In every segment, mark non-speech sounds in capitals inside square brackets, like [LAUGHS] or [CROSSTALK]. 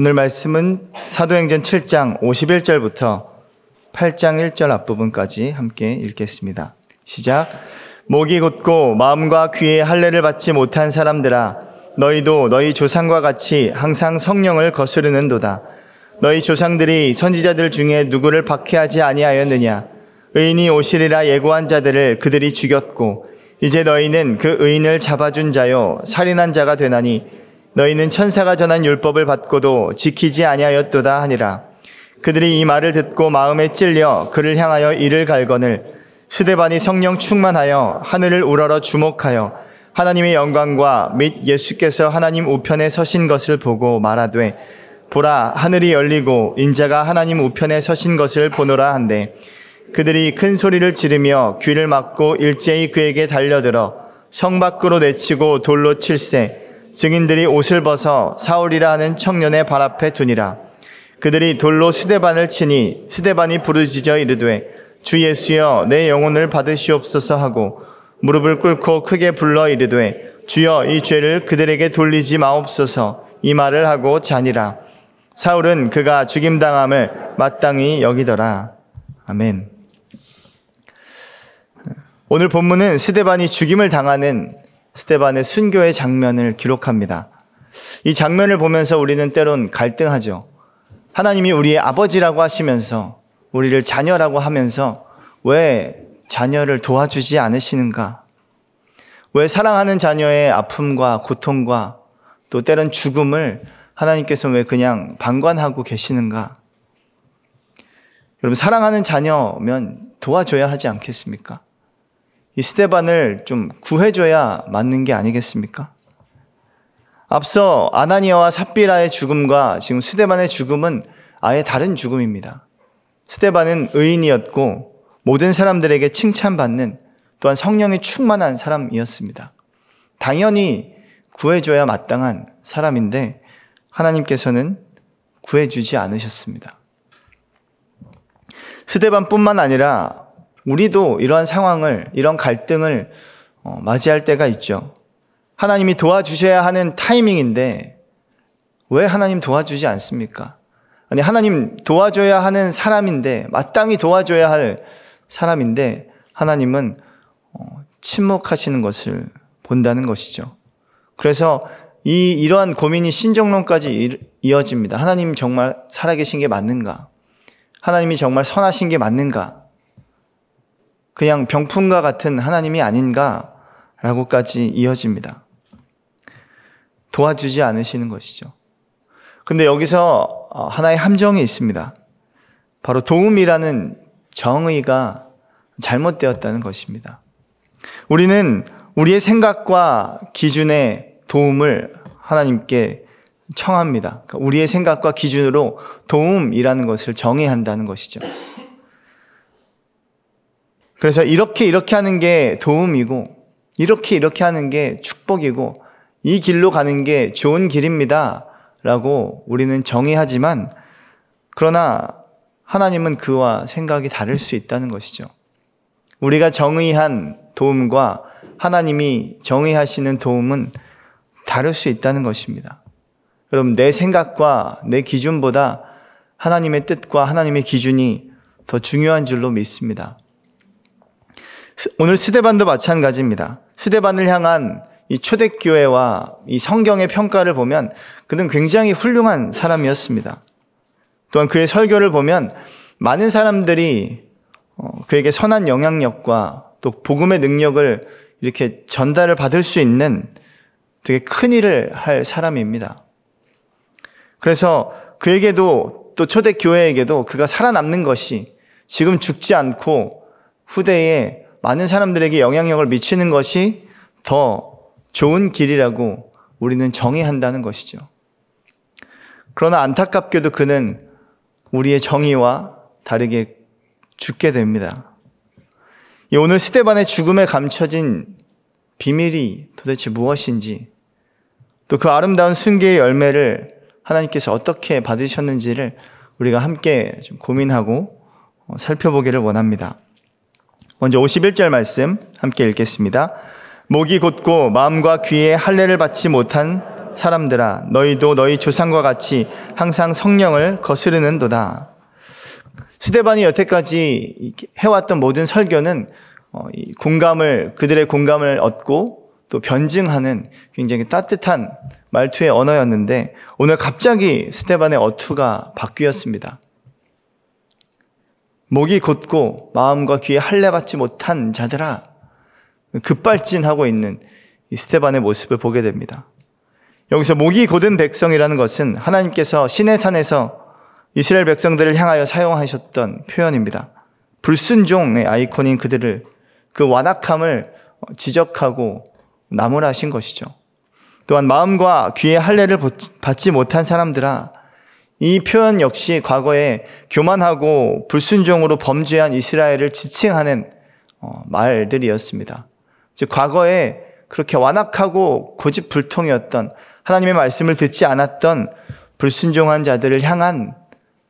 오늘 말씀은 사도행전 7장 51절부터 8장 1절 앞부분까지 함께 읽겠습니다. 시작. 목이 곧고 마음과 귀에 할례를 받지 못한 사람들아 너희도 너희 조상과 같이 항상 성령을 거스르는도다. 너희 조상들이 선지자들 중에 누구를 박해하지 아니하였느냐? 의인이 오시리라 예고한 자들을 그들이 죽였고 이제 너희는 그 의인을 잡아준 자요 살인한 자가 되나니 너희는 천사가 전한 율법을 받고도 지키지 아니하였도다 하니라. 그들이 이 말을 듣고 마음에 찔려 그를 향하여 이를 갈거늘 수대반이 성령 충만하여 하늘을 우러러 주목하여 하나님의 영광과 및 예수께서 하나님 우편에 서신 것을 보고 말하되 보라 하늘이 열리고 인자가 하나님 우편에 서신 것을 보노라 한데 그들이 큰 소리를 지르며 귀를 막고 일제히 그에게 달려들어 성 밖으로 내치고 돌로 칠세 증인들이 옷을 벗어 사울이라 하는 청년의 발 앞에 두니라. 그들이 돌로 스데반을 치니 스데반이 부르짖어 이르되 주 예수여 내 영혼을 받으시옵소서 하고 무릎을 꿇고 크게 불러 이르되 주여 이 죄를 그들에게 돌리지 마옵소서. 이 말을 하고 자니라. 사울은 그가 죽임당함을 마땅히 여기더라. 아멘. 오늘 본문은 스데반이 죽임을 당하는 스데반의 순교의 장면을 기록합니다. 이 장면을 보면서 우리는 때론 갈등하죠. 하나님이 우리의 아버지라고 하시면서 우리를 자녀라고 하면서 왜 자녀를 도와주지 않으시는가? 왜 사랑하는 자녀의 아픔과 고통과 또 때론 죽음을 하나님께서 왜 그냥 방관하고 계시는가? 여러분, 사랑하는 자녀면 도와줘야 하지 않겠습니까? 이 스테반을 좀 구해줘야 맞는 게 아니겠습니까? 앞서 아나니아와 삽비라의 죽음과 지금 스테반의 죽음은 아예 다른 죽음입니다. 스테반은 의인이었고 모든 사람들에게 칭찬받는 또한 성령이 충만한 사람이었습니다. 당연히 구해줘야 마땅한 사람인데 하나님께서는 구해주지 않으셨습니다. 스테반뿐만 아니라 우리도 이러한 상황을, 이런 갈등을 어, 맞이할 때가 있죠. 하나님이 도와주셔야 하는 타이밍인데 왜 하나님 도와주지 않습니까? 아니, 하나님 도와줘야 하는 사람인데, 마땅히 도와줘야 할 사람인데, 하나님은 어, 침묵하시는 것을 본다는 것이죠. 그래서 이, 이러한 고민이 신정론까지 이어집니다. 하나님 정말 살아계신 게 맞는가? 하나님이 정말 선하신 게 맞는가? 그냥 병풍과 같은 하나님이 아닌가? 라고까지 이어집니다. 도와주지 않으시는 것이죠. 근데 여기서 어, 하나의 함정이 있습니다. 바로 도움이라는 정의가 잘못되었다는 것입니다. 우리는 우리의 생각과 기준의 도움을 하나님께 청합니다. 그러니까 우리의 생각과 기준으로 도움이라는 것을 정의한다는 것이죠. 그래서 이렇게 이렇게 하는 게 도움이고 이렇게 이렇게 하는 게 축복이고 이 길로 가는 게 좋은 길입니다. 라고 우리는 정의하지만 그러나 하나님은 그와 생각이 다를 수 있다는 것이죠. 우리가 정의한 도움과 하나님이 정의하시는 도움은 다를 수 있다는 것입니다. 여러분, 내 생각과 내 기준보다 하나님의 뜻과 하나님의 기준이 더 중요한 줄로 믿습니다. 오늘 스데반도 마찬가지입니다. 스데반을 향한 이 초대교회와 이 성경의 평가를 보면 그는 굉장히 훌륭한 사람이었습니다. 또한 그의 설교를 보면 많은 사람들이 어, 그에게 선한 영향력과 또 복음의 능력을 이렇게 전달을 받을 수 있는 되게 큰 일을 할 사람입니다. 그래서 그에게도 또 초대교회에게도 그가 살아남는 것이 지금 죽지 않고 후대에 많은 사람들에게 영향력을 미치는 것이 더 좋은 길이라고 우리는 정의한다는 것이죠. 그러나 안타깝게도 그는 우리의 정의와 다르게 죽게 됩니다. 오늘 스테반의 죽음에 감춰진 비밀이 도대체 무엇인지 또 그 아름다운 순계의 열매를 하나님께서 어떻게 받으셨는지를 우리가 함께 좀 고민하고 어, 살펴보기를 원합니다. 먼저 51절 말씀 함께 읽겠습니다. 목이 곧고 마음과 귀에 할례를 받지 못한 사람들아 너희도 너희 조상과 같이 항상 성령을 거스르는도다. 스데반이 여태까지 해왔던 모든 설교는 어, 공감을 그들의 공감을 얻고 또 변증하는 굉장히 따뜻한 말투의 언어였는데 오늘 갑자기 스테반의 어투가 바뀌었습니다. 목이 곧고 마음과 귀에 할례 받지 못한 자들아 급발진하고 있는 이 스테반의 모습을 보게 됩니다. 여기서 목이 곧은 백성이라는 것은 하나님께서 신의 산에서 이스라엘 백성들을 향하여 사용하셨던 표현입니다. 불순종의 아이콘인 그들을 그 완악함을 지적하고 나무라신 것이죠. 또한 마음과 귀의 할례를 받지 못한 사람들아 이 표현 역시 과거에 교만하고 불순종으로 범죄한 이스라엘을 지칭하는 어, 말들이었습니다. 즉 과거에 그렇게 완악하고 고집불통이었던 하나님의 말씀을 듣지 않았던 불순종한 자들을 향한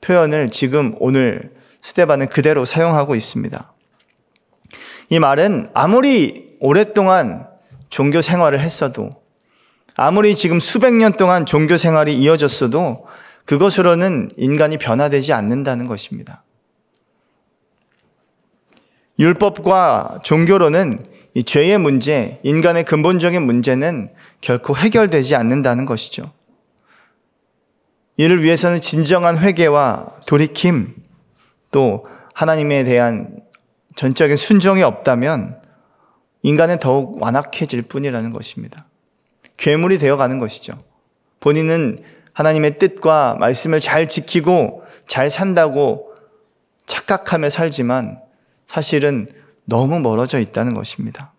표현을 지금 오늘 스테반은 그대로 사용하고 있습니다. 이 말은 아무리 오랫동안 종교 생활을 했어도 아무리 지금 수백 년 동안 종교 생활이 이어졌어도 그것으로는 인간이 변화되지 않는다는 것입니다. 율법과 종교로는 이 죄의 문제, 인간의 근본적인 문제는 결코 해결되지 않는다는 것이죠. 이를 위해서는 진정한 회개와 돌이킴, 또 하나님에 대한 전적인 순종이 없다면 인간은 더욱 완악해질 뿐이라는 것입니다. 괴물이 되어가는 것이죠. 본인은 하나님의 뜻과 말씀을 잘 지키고 잘 산다고 착각하며 살지만 사실은 너무 멀어져 있다는 것입니다.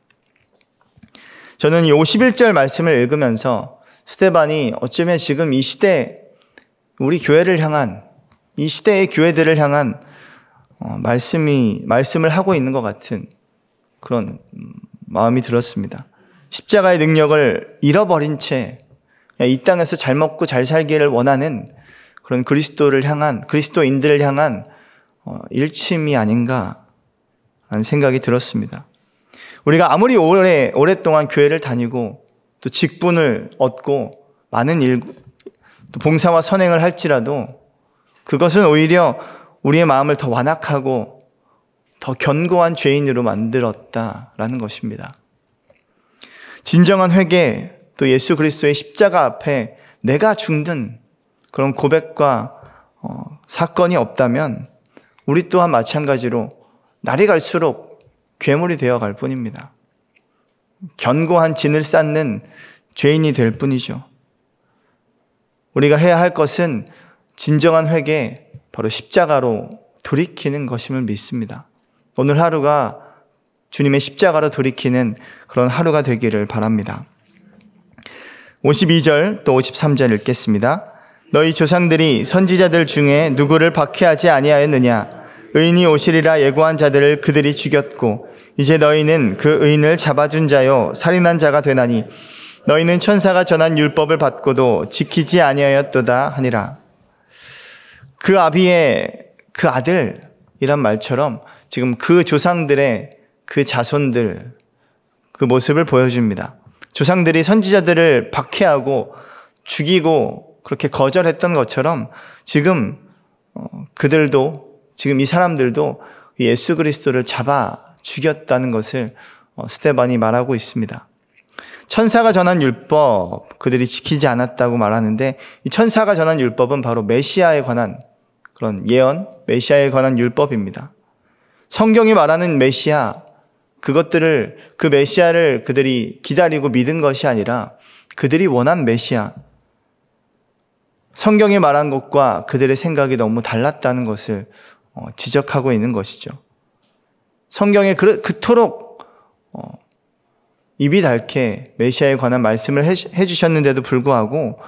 저는 이 51절 말씀을 읽으면서 스테반이 어쩌면 지금 이 시대 우리 교회를 향한 이 시대의 교회들을 향한 어, 말씀이 말씀을 하고 있는 것 같은 그런 마음이 들었습니다. 십자가의 능력을 잃어버린 채 이 땅에서 잘 먹고 잘 살기를 원하는 그런 그리스도를 향한 그리스도인들을 향한 어, 일침이 아닌가 하는 생각이 들었습니다. 우리가 아무리 오래 오랫동안 교회를 다니고 또 직분을 얻고 많은 일, 또 봉사와 선행을 할지라도 그것은 오히려 우리의 마음을 더 완악하고 더 견고한 죄인으로 만들었다라는 것입니다. 진정한 회개, 또 예수 그리스도의 십자가 앞에 내가 죽는 그런 고백과 어, 사건이 없다면 우리 또한 마찬가지로 날이 갈수록 괴물이 되어 갈 뿐입니다. 견고한 진을 쌓는 죄인이 될 뿐이죠. 우리가 해야 할 것은 진정한 회개, 바로 십자가로 돌이키는 것임을 믿습니다. 오늘 하루가 주님의 십자가로 돌이키는 그런 하루가 되기를 바랍니다. 52절 또 53절 읽겠습니다. 너희 조상들이 선지자들 중에 누구를 박해하지 아니하였느냐? 의인이 오시리라 예고한 자들을 그들이 죽였고 이제 너희는 그 의인을 잡아준 자요 살인한 자가 되나니 너희는 천사가 전한 율법을 받고도 지키지 아니하였도다 하니라. 그 아비의 그 아들이란 말처럼 지금 그 조상들의 그 자손들 그 모습을 보여줍니다. 조상들이 선지자들을 박해하고 죽이고 그렇게 거절했던 것처럼 지금 어, 그들도 지금 이 사람들도 예수 그리스도를 잡아 죽였다는 것을 어, 스테반이 말하고 있습니다. 천사가 전한 율법 그들이 지키지 않았다고 말하는데 이 천사가 전한 율법은 바로 메시아에 관한 그런 예언, 메시아에 관한 율법입니다. 성경이 말하는 메시아, 그것들을, 그 메시아를 그들이 기다리고 믿은 것이 아니라 그들이 원한 메시아, 성경이 말한 것과 그들의 생각이 너무 달랐다는 것을 어, 지적하고 있는 것이죠. 성경에 그토록 어, 입이 닳게 메시아에 관한 말씀을 해주셨는데도 불구하고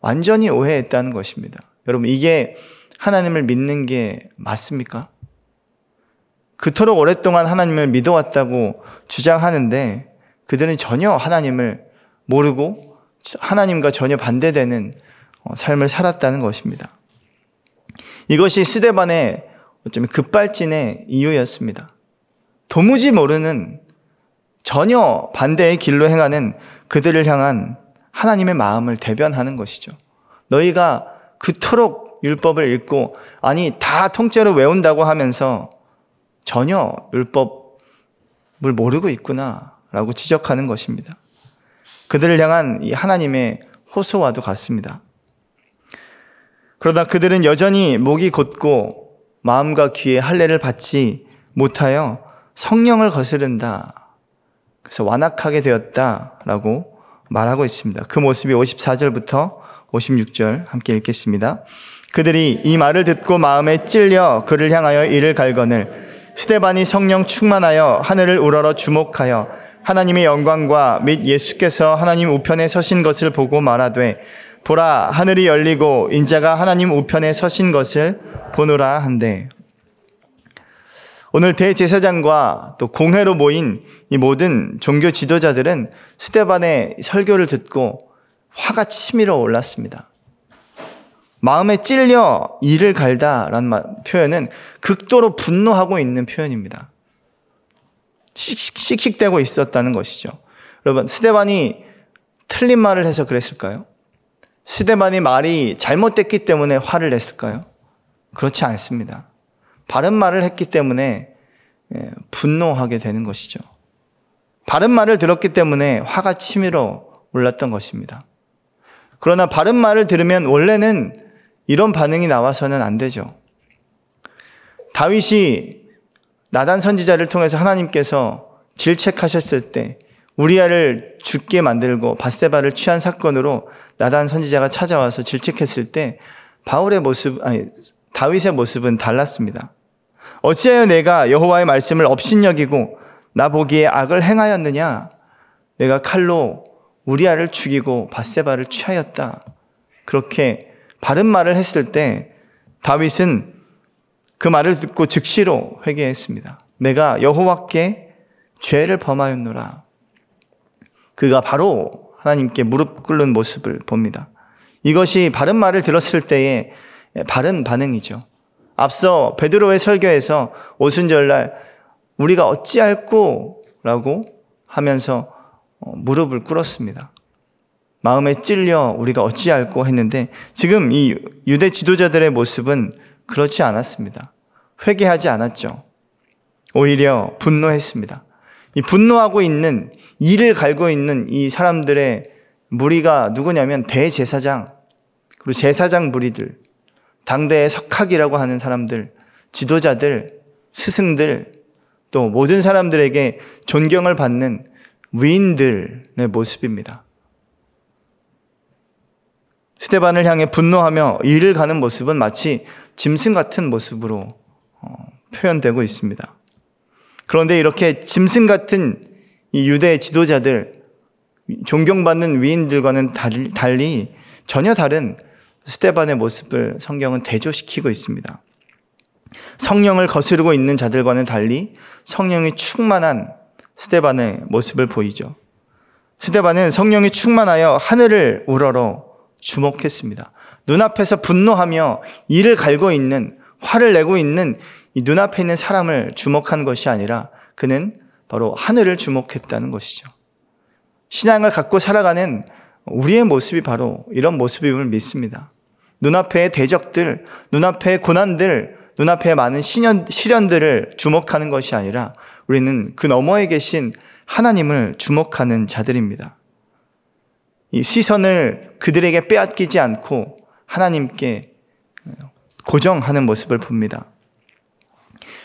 완전히 오해했다는 것입니다. 여러분, 이게 하나님을 믿는 게 맞습니까? 그토록 오랫동안 하나님을 믿어왔다고 주장하는데 그들은 전혀 하나님을 모르고 하나님과 전혀 반대되는 어, 삶을 살았다는 것입니다. 이것이 스데반의 어쩌면 급발진의 이유였습니다. 도무지 모르는 전혀 반대의 길로 행하는 그들을 향한 하나님의 마음을 대변하는 것이죠. 너희가 그토록 율법을 읽고 아니 다 통째로 외운다고 하면서 전혀 율법을 모르고 있구나라고 지적하는 것입니다. 그들을 향한 이 하나님의 호소와도 같습니다. 그러다 그들은 여전히 목이 곧고 마음과 귀에 할례를 받지 못하여 성령을 거스른다. 그래서 완악하게 되었다라고 말하고 있습니다. 그 모습이 54절부터 56절 함께 읽겠습니다. 그들이 이 말을 듣고 마음에 찔려 그를 향하여 이를 갈거늘 스테반이 성령 충만하여 하늘을 우러러 주목하여 하나님의 영광과 및 예수께서 하나님 우편에 서신 것을 보고 말하되 보라 하늘이 열리고 인자가 하나님 우편에 서신 것을 보노라 한대 오늘 대제사장과 또 공회로 모인 이 모든 종교 지도자들은 스테반의 설교를 듣고 화가 치밀어 올랐습니다. 마음에 찔려 이를 갈다라는 표현은 극도로 분노하고 있는 표현입니다. 씩씩대고 있었다는 것이죠. 여러분, 스테반이 틀린 말을 해서 그랬을까요? 스테반이 말이 잘못됐기 때문에 화를 냈을까요? 그렇지 않습니다. 바른 말을 했기 때문에 예, 분노하게 되는 것이죠. 바른 말을 들었기 때문에 화가 치밀어 올랐던 것입니다. 그러나 바른 말을 들으면 원래는 이런 반응이 나와서는 안 되죠. 다윗이 나단 선지자를 통해서 하나님께서 질책하셨을 때 우리아를 죽게 만들고 바세바를 취한 사건으로 나단 선지자가 찾아와서 질책했을 때 바울의 모습 아니 다윗의 모습은 달랐습니다. 어찌하여 내가 여호와의 말씀을 업신여기고 나 보기에 악을 행하였느냐? 내가 칼로 우리아를 죽이고 바세바를 취하였다. 그렇게 바른 말을 했을 때 다윗은 그 말을 듣고 즉시로 회개했습니다. 내가 여호와께 죄를 범하였노라. 그가 바로 하나님께 무릎 꿇는 모습을 봅니다. 이것이 바른 말을 들었을 때의 바른 반응이죠. 앞서 베드로의 설교에서 오순절날 우리가 어찌할꼬 라고 하면서 어, 무릎을 꿇었습니다. 마음에 찔려 우리가 어찌할꼬 했는데 지금 이 유대 지도자들의 모습은 그렇지 않았습니다. 회개하지 않았죠. 오히려 분노했습니다. 이 분노하고 있는 이를 갈고 있는 이 사람들의 무리가 누구냐면 대제사장 그리고 제사장 무리들 당대의 석학이라고 하는 사람들, 지도자들, 스승들, 또 모든 사람들에게 존경을 받는 위인들의 모습입니다. 스테반을 향해 분노하며 일을 가는 모습은 마치 짐승 같은 모습으로 어, 표현되고 있습니다. 그런데 이렇게 짐승 같은 이 유대 지도자들, 존경받는 위인들과는 달리 전혀 다른 스테반의 모습을 성경은 대조시키고 있습니다. 성령을 거스르고 있는 자들과는 달리 성령이 충만한 스테반의 모습을 보이죠. 스테반은 성령이 충만하여 하늘을 우러러 주목했습니다. 눈앞에서 분노하며 이를 갈고 있는 화를 내고 있는 이 눈앞에 있는 사람을 주목한 것이 아니라 그는 바로 하늘을 주목했다는 것이죠. 신앙을 갖고 살아가는 우리의 모습이 바로 이런 모습임을 믿습니다. 눈앞의 대적들, 눈앞의 고난들, 눈앞에 많은 시련, 시련들을 주목하는 것이 아니라 우리는 그 너머에 계신 하나님을 주목하는 자들입니다. 이 시선을 그들에게 빼앗기지 않고 하나님께 고정하는 모습을 봅니다.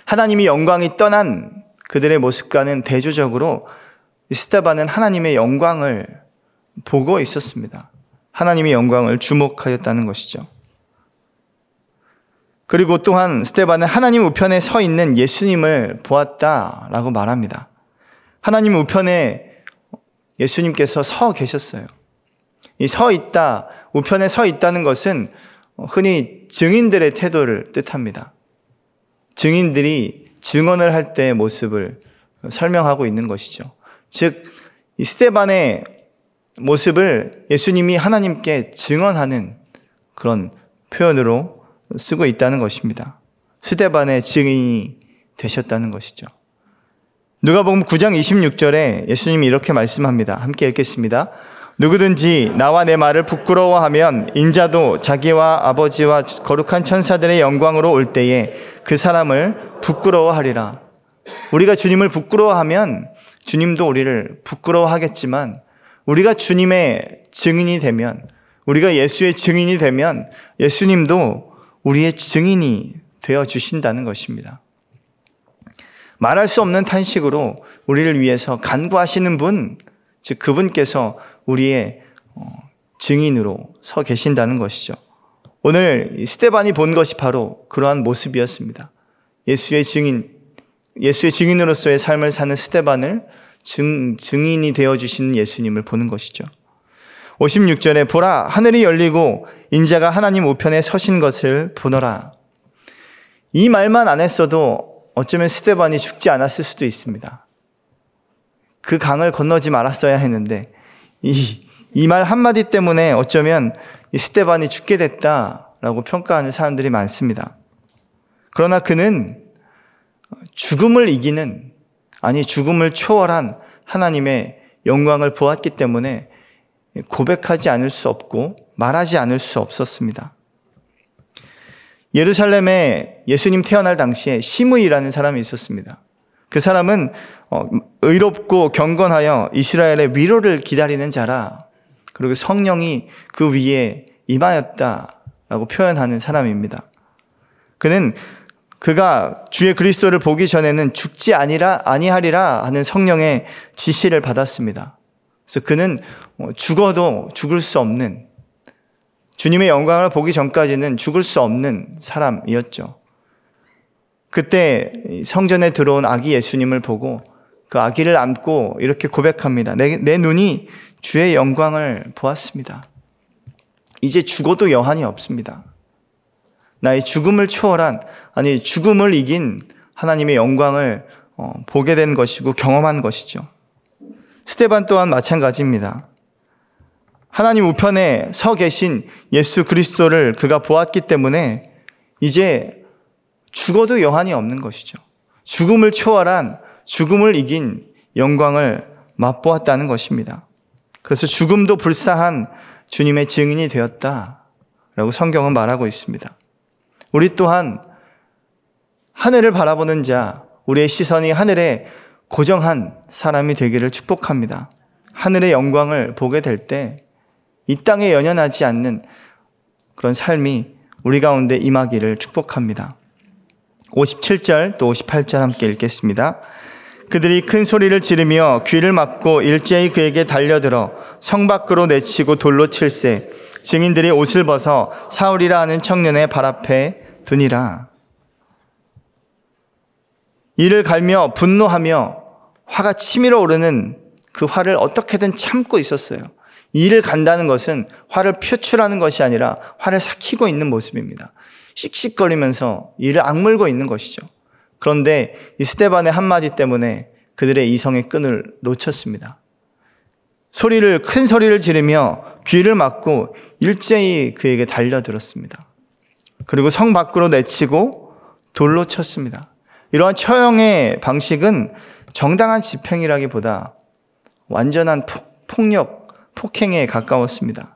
하나님이 영광이 떠난 그들의 모습과는 대조적으로 스테반은 하나님의 영광을 보고 있었습니다. 하나님의 영광을 주목하였다는 것이죠. 그리고 또한 스테반은 하나님 우편에 서 있는 예수님을 보았다라고 말합니다. 하나님 우편에 예수님께서 서 계셨어요. 이 서 있다, 우편에 서 있다는 것은 흔히 증인들의 태도를 뜻합니다. 증인들이 증언을 할 때의 모습을 설명하고 있는 것이죠. 즉, 이 스테반의 모습을 예수님이 하나님께 증언하는 그런 표현으로 쓰고 있다는 것입니다. 스테반의 증인이 되셨다는 것이죠. 누가 보면 9장 26절에 예수님이 이렇게 말씀합니다. 함께 읽겠습니다. 누구든지 나와 내 말을 부끄러워하면 인자도 자기와 아버지와 거룩한 천사들의 영광으로 올 때에 그 사람을 부끄러워하리라. 우리가 주님을 부끄러워하면 주님도 우리를 부끄러워하겠지만 우리가 주님의 증인이 되면 우리가 예수의 증인이 되면 예수님도 우리의 증인이 되어 주신다는 것입니다. 말할 수 없는 탄식으로 우리를 위해서 간구하시는 분, 즉 그분께서 우리의 어, 증인으로 서 계신다는 것이죠. 오늘 스테반이 본 것이 바로 그러한 모습이었습니다. 예수의 증인, 예수의 증인으로서의 삶을 사는 스테반을 증, 증인이 되어 주시는 예수님을 보는 것이죠. 56절에 보라 하늘이 열리고 인자가 하나님 우편에 서신 것을 보너라. 이 말만 안 했어도 어쩌면 스테반이 죽지 않았을 수도 있습니다. 그 강을 건너지 말았어야 했는데 이 이 말 한마디 때문에 어쩌면 이 스테반이 죽게 됐다라고 평가하는 사람들이 많습니다. 그러나 그는 죽음을 이기는 아니 죽음을 초월한 하나님의 영광을 보았기 때문에 고백하지 않을 수 없고 말하지 않을 수 없었습니다. 예루살렘에 예수님 태어날 당시에 시므이라는 사람이 있었습니다. 그 사람은 어, 의롭고 경건하여 이스라엘의 위로를 기다리는 자라. 그리고 성령이 그 위에 임하였다라고 표현하는 사람입니다. 그는 그가 주의 그리스도를 보기 전에는 죽지 아니라 아니하리라 하는 성령의 지시를 받았습니다. 그래서 그는 뭐 죽어도 죽을 수 없는 주님의 영광을 보기 전까지는 죽을 수 없는 사람이었죠. 그때 성전에 들어온 아기 예수님을 보고 그 아기를 안고 이렇게 고백합니다. 내, 내 눈이 주의 영광을 보았습니다. 이제 죽어도 여한이 없습니다. 나의 죽음을 초월한, 아니, 죽음을 이긴 하나님의 영광을 어, 보게 된 것이고 경험한 것이죠. 스테반 또한 마찬가지입니다. 하나님 우편에 서 계신 예수 그리스도를 그가 보았기 때문에 이제 죽어도 여한이 없는 것이죠. 죽음을 초월한 죽음을 이긴 영광을 맛보았다는 것입니다. 그래서 죽음도 불사한 주님의 증인이 되었다라고 성경은 말하고 있습니다. 우리 또한 하늘을 바라보는 자, 우리의 시선이 하늘에 고정한 사람이 되기를 축복합니다. 하늘의 영광을 보게 될 때 이 땅에 연연하지 않는 그런 삶이 우리 가운데 임하기를 축복합니다. 57절 또 58절 함께 읽겠습니다. 그들이 큰 소리를 지르며 귀를 막고 일제히 그에게 달려들어 성 밖으로 내치고 돌로 칠세 증인들이 옷을 벗어 사울이라 하는 청년의 발 앞에 두니라. 이를 갈며 분노하며 화가 치밀어 오르는 그 화를 어떻게든 참고 있었어요. 이를 간다는 것은 화를 표출하는 것이 아니라 화를 삭히고 있는 모습입니다. 씩씩거리면서 이를 악물고 있는 것이죠. 그런데 이 스테반의 한마디 때문에 그들의 이성의 끈을 놓쳤습니다. 소리를, 큰 소리를 지르며 귀를 막고 일제히 그에게 달려들었습니다. 그리고 성 밖으로 내치고 돌로 쳤습니다. 이러한 처형의 방식은 정당한 집행이라기보다 완전한 폭력, 폭행에 가까웠습니다.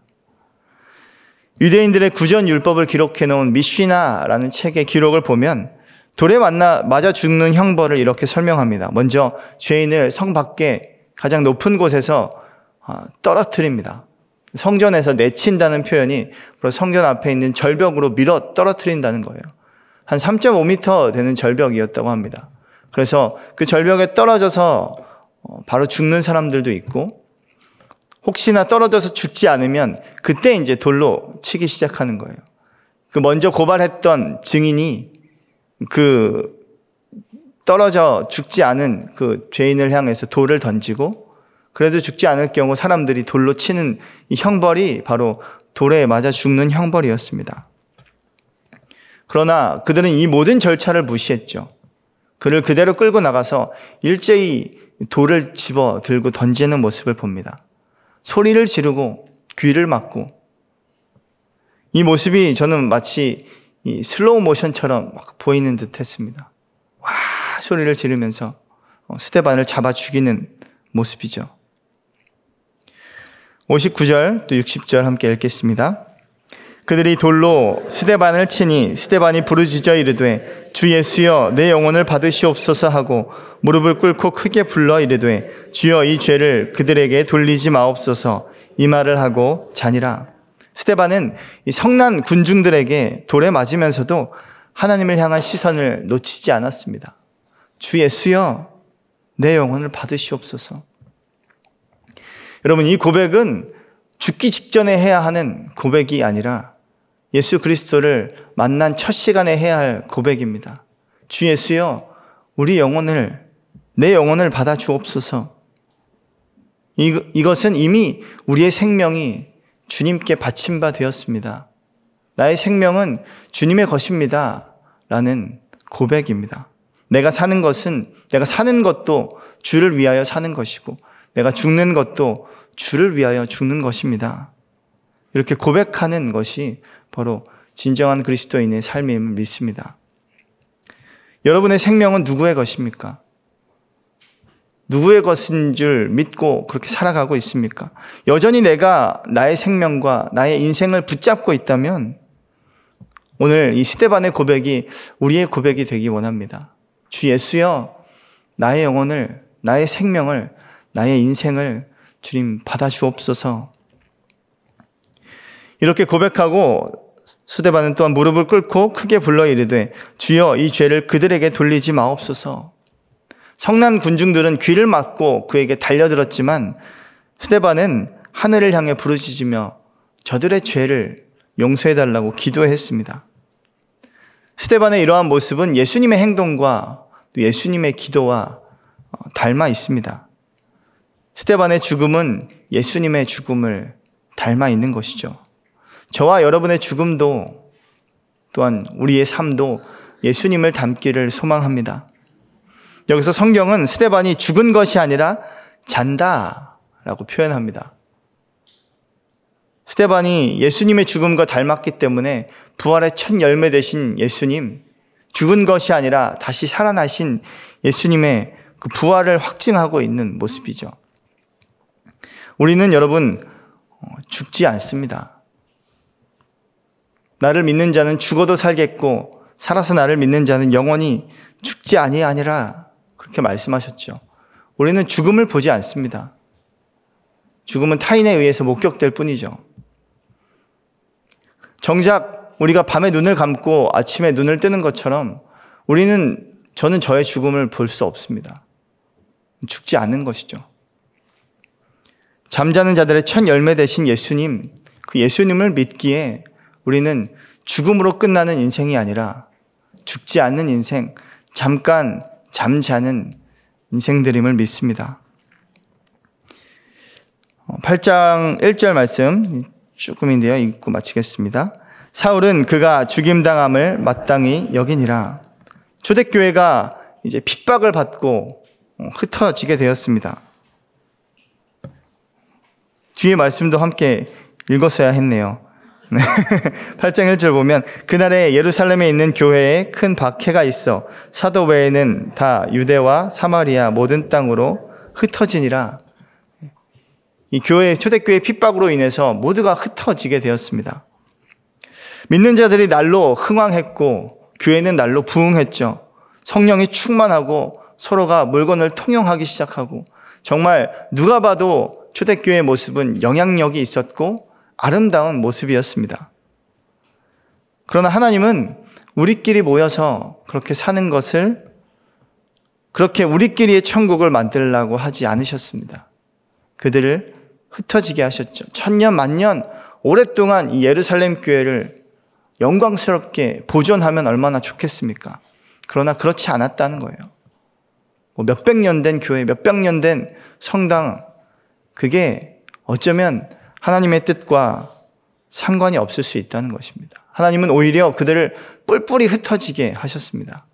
유대인들의 구전 율법을 기록해 놓은 미쉬나라는 책의 기록을 보면 돌에 만나 맞아 죽는 형벌을 이렇게 설명합니다. 먼저 죄인을 성 밖에 가장 높은 곳에서 아, 떨어뜨립니다. 성전에서 내친다는 표현이 바로 성전 앞에 있는 절벽으로 밀어 떨어뜨린다는 거예요. 한 3.5m 되는 절벽이었다고 합니다. 그래서 그 절벽에 떨어져서 어, 바로 죽는 사람들도 있고 혹시나 떨어져서 죽지 않으면 그때 이제 돌로 치기 시작하는 거예요. 그 먼저 고발했던 증인이 그 떨어져 죽지 않은 그 죄인을 향해서 돌을 던지고 그래도 죽지 않을 경우 사람들이 돌로 치는 이 형벌이 바로 돌에 맞아 죽는 형벌이었습니다. 그러나 그들은 이 모든 절차를 무시했죠. 그를 그대로 끌고 나가서 일제히 돌을 집어 들고 던지는 모습을 봅니다. 소리를 지르고 귀를 막고 이 모습이 저는 마치 이 슬로우 모션처럼 막 보이는 듯 했습니다. 와 소리를 지르면서 어, 스테반을 잡아 죽이는 모습이죠. 59절 또 60절 함께 읽겠습니다. 그들이 돌로 스데반을 치니 스데반이 부르짖어 이르되 주 예수여 내 영혼을 받으시옵소서 하고 무릎을 꿇고 크게 불러 이르되 주여 이 죄를 그들에게 돌리지 마옵소서 이 말을 하고 자니라 스데반은 이 성난 군중들에게 돌에 맞으면서도 하나님을 향한 시선을 놓치지 않았습니다. 주 예수여 내 영혼을 받으시옵소서. 여러분 이 고백은 죽기 직전에 해야 하는 고백이 아니라 예수 그리스도를 만난 첫 시간에 해야 할 고백입니다. 주 예수여, 우리 영혼을, 내 영혼을 받아 주옵소서. 이것은 이미 우리의 생명이 주님께 바친 바 되었습니다. 나의 생명은 주님의 것입니다. 라는 고백입니다. 내가 사는 것은, 내가 사는 것도 주를 위하여 사는 것이고, 내가 죽는 것도 주를 위하여 죽는 것입니다. 이렇게 고백하는 것이 바로 진정한 그리스도인의 삶임을 믿습니다. 여러분의 생명은 누구의 것입니까? 누구의 것인 줄 믿고 그렇게 살아가고 있습니까? 여전히 내가 나의 생명과 나의 인생을 붙잡고 있다면 오늘 이 시대반의 고백이 우리의 고백이 되기 원합니다. 주 예수여, 나의 영혼을, 나의 생명을, 나의 인생을 주님 받아 주옵소서. 이렇게 고백하고 수대반은 또한 무릎을 꿇고 크게 불러 이르되 주여 이 죄를 그들에게 돌리지 마옵소서. 성난 군중들은 귀를 막고 그에게 달려들었지만 수대반은 하늘을 향해 부르짖으며 저들의 죄를 용서해 달라고 기도했습니다. 스테반의 이러한 모습은 예수님의 행동과 예수님의 기도와 닮아 있습니다. 스테반의 죽음은 예수님의 죽음을 닮아 있는 것이죠. 저와 여러분의 죽음도 또한 우리의 삶도 예수님을 닮기를 소망합니다. 여기서 성경은 스테반이 죽은 것이 아니라 잔다 라고 표현합니다. 스테반이 예수님의 죽음과 닮았기 때문에 부활의 첫 열매 되신 예수님, 죽은 것이 아니라 다시 살아나신 예수님의 그 부활을 확증하고 있는 모습이죠. 우리는 여러분, 어, 죽지 않습니다. 나를 믿는 자는 죽어도 살겠고, 살아서 나를 믿는 자는 영원히 죽지 아니 아니라 그렇게 말씀하셨죠. 우리는 죽음을 보지 않습니다. 죽음은 타인에 의해서 목격될 뿐이죠. 정작 우리가 밤에 눈을 감고 아침에 눈을 뜨는 것처럼 우리는 저는 저의 죽음을 볼 수 없습니다. 죽지 않는 것이죠. 잠자는 자들의 첫 열매 되신 예수님, 그 예수님을 믿기에 우리는 죽음으로 끝나는 인생이 아니라 죽지 않는 인생, 잠깐 잠자는 인생들임을 믿습니다. 8장 어, 1절 말씀 조금인데요. 읽고 마치겠습니다. 사울은 그가 죽임당함을 마땅히 여기니라. 초대교회가 이제 핍박을 받고 어, 흩어지게 되었습니다. 뒤에 말씀도 함께 읽었어야 했네요. [LAUGHS] 8장 1절 보면 그날에 예루살렘에 있는 교회에 큰 박해가 있어 사도 외에는 다 유대와 사마리아 모든 땅으로 흩어지니라. 이 교회 초대교회 핍박으로 인해서 모두가 흩어지게 되었습니다. 믿는 자들이 날로 흥왕했고 교회는 날로 부흥했죠. 성령이 충만하고 서로가 물건을 통용하기 시작하고 정말 누가 봐도 초대교회의 모습은 영향력이 있었고 아름다운 모습이었습니다. 그러나 하나님은 우리끼리 모여서 그렇게 사는 것을 그렇게 우리끼리의 천국을 만들라고 하지 않으셨습니다. 그들을 흩어지게 하셨죠. 천년, 만년, 오랫동안 이 예루살렘 교회를 영광스럽게 보존하면 얼마나 좋겠습니까? 그러나 그렇지 않았다는 거예요. 뭐 몇백 년 된 교회, 몇백 년 된 성당, 그게 어쩌면 하나님의 뜻과 상관이 없을 수 있다는 것입니다. 하나님은 오히려 그들을 뿔뿔이 흩어지게 하셨습니다.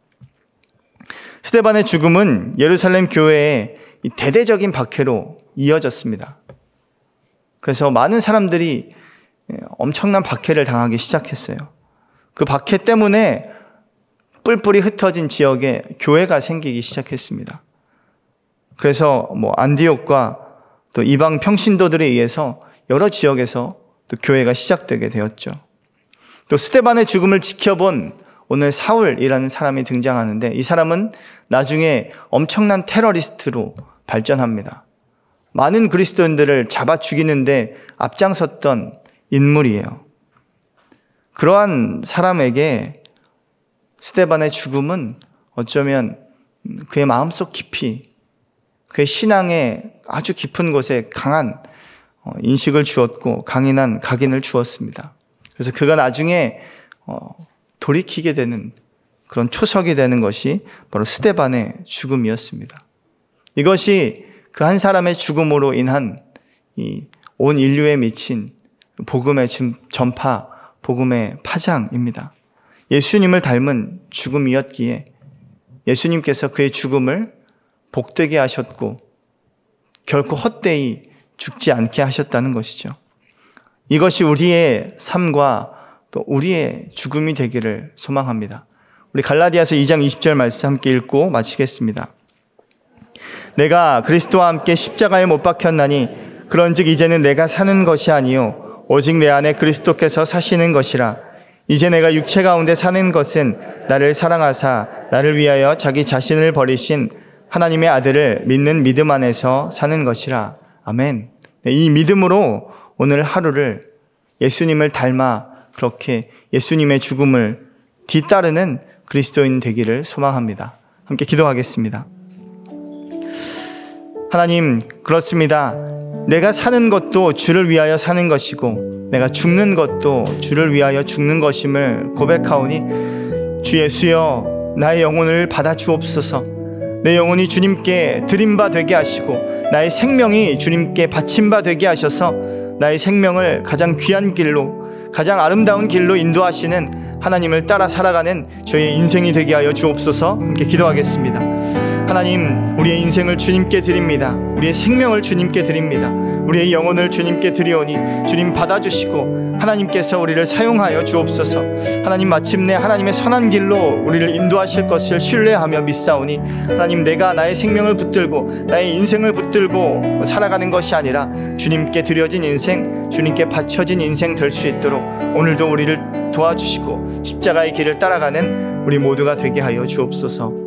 스테반의 죽음은 예루살렘 교회의 대대적인 박해로 이어졌습니다. 그래서 많은 사람들이 엄청난 박해를 당하기 시작했어요. 그 박해 때문에 뿔뿔이 흩어진 지역에 교회가 생기기 시작했습니다. 그래서 뭐 안디옥과 또 이방 평신도들에 의해서 여러 지역에서 또 교회가 시작되게 되었죠. 또 스테반의 죽음을 지켜본 오늘 사울이라는 사람이 등장하는데 이 사람은 나중에 엄청난 테러리스트로 발전합니다. 많은 그리스도인들을 잡아 죽이는데 앞장섰던 인물이에요. 그러한 사람에게 스테반의 죽음은 어쩌면 그의 마음속 깊이 그의 신앙의 아주 깊은 곳에 강한 어, 인식을 주었고 강인한 각인을 주었습니다. 그래서 그가 나중에 어, 돌이키게 되는 그런 초석이 되는 것이 바로 스테반의 죽음이었습니다. 이것이 그 한 사람의 죽음으로 인한 온 인류에 미친 복음의 전파, 복음의 파장입니다. 예수님을 닮은 죽음이었기에 예수님께서 그의 죽음을 복되게 하셨고 결코 헛되이 죽지 않게 하셨다는 것이죠. 이것이 우리의 삶과 또 우리의 죽음이 되기를 소망합니다. 우리 갈라디아서 2장 20절 말씀 함께 읽고 마치겠습니다. 내가 그리스도와 함께 십자가에 못 박혔나니 그런즉 이제는 내가 사는 것이 아니요 오직 내 안에 그리스도께서 사시는 것이라 이제 내가 육체 가운데 사는 것은 나를 사랑하사 나를 위하여 자기 자신을 버리신 하나님의 아들을 믿는 믿음 안에서 사는 것이라 아멘. 네, 이 믿음으로 오늘 하루를 예수님을 닮아 그렇게 예수님의 죽음을 뒤따르는 그리스도인 되기를 소망합니다. 함께 기도하겠습니다. 하나님, 그렇습니다. 내가 사는 것도 주를 위하여 사는 것이고, 내가 죽는 것도 주를 위하여 죽는 것임을 고백하오니, 주 예수여, 나의 영혼을 받아 주옵소서. 내 영혼이 주님께 드림 바 되게 하시고, 나의 생명이 주님께 바친 바 되게 하셔서, 나의 생명을 가장 귀한 길로, 가장 아름다운 길로 인도하시는 하나님을 따라 살아가는 저의 인생이 되게 하여 주옵소서 함께 기도하겠습니다. 하나님, 우리의 인생을 주님께 드립니다. 우리의 생명을 주님께 드립니다. 우리의 영혼을 주님께 드리오니 주님 받아주시고 하나님께서 우리를 사용하여 주옵소서. 하나님 마침내 하나님의 선한 길로 우리를 인도하실 것을 신뢰하며 믿사오니 하나님 내가 나의 생명을 붙들고 나의 인생을 붙들고 살아가는 것이 아니라 주님께 드려진 인생, 주님께 바쳐진 인생 될 수 있도록 오늘도 우리를 도와주시고 십자가의 길을 따라가는 우리 모두가 되게 하여 주옵소서.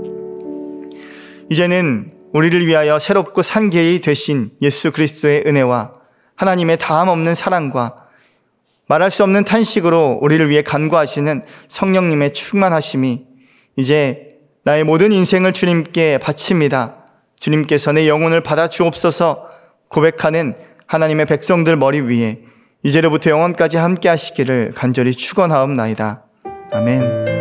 이제는 우리를 위하여 새롭고 산 길이 되신 예수 그리스도의 은혜와 하나님의 다함 없는 사랑과 말할 수 없는 탄식으로 우리를 위해 간구하시는 성령님의 충만하심이 이제 나의 모든 인생을 주님께 바칩니다. 주님께서 내 영혼을 받아 주옵소서 고백하는 하나님의 백성들 머리 위에 이제로부터 영원까지 함께 하시기를 간절히 축원하옵나이다. 아멘.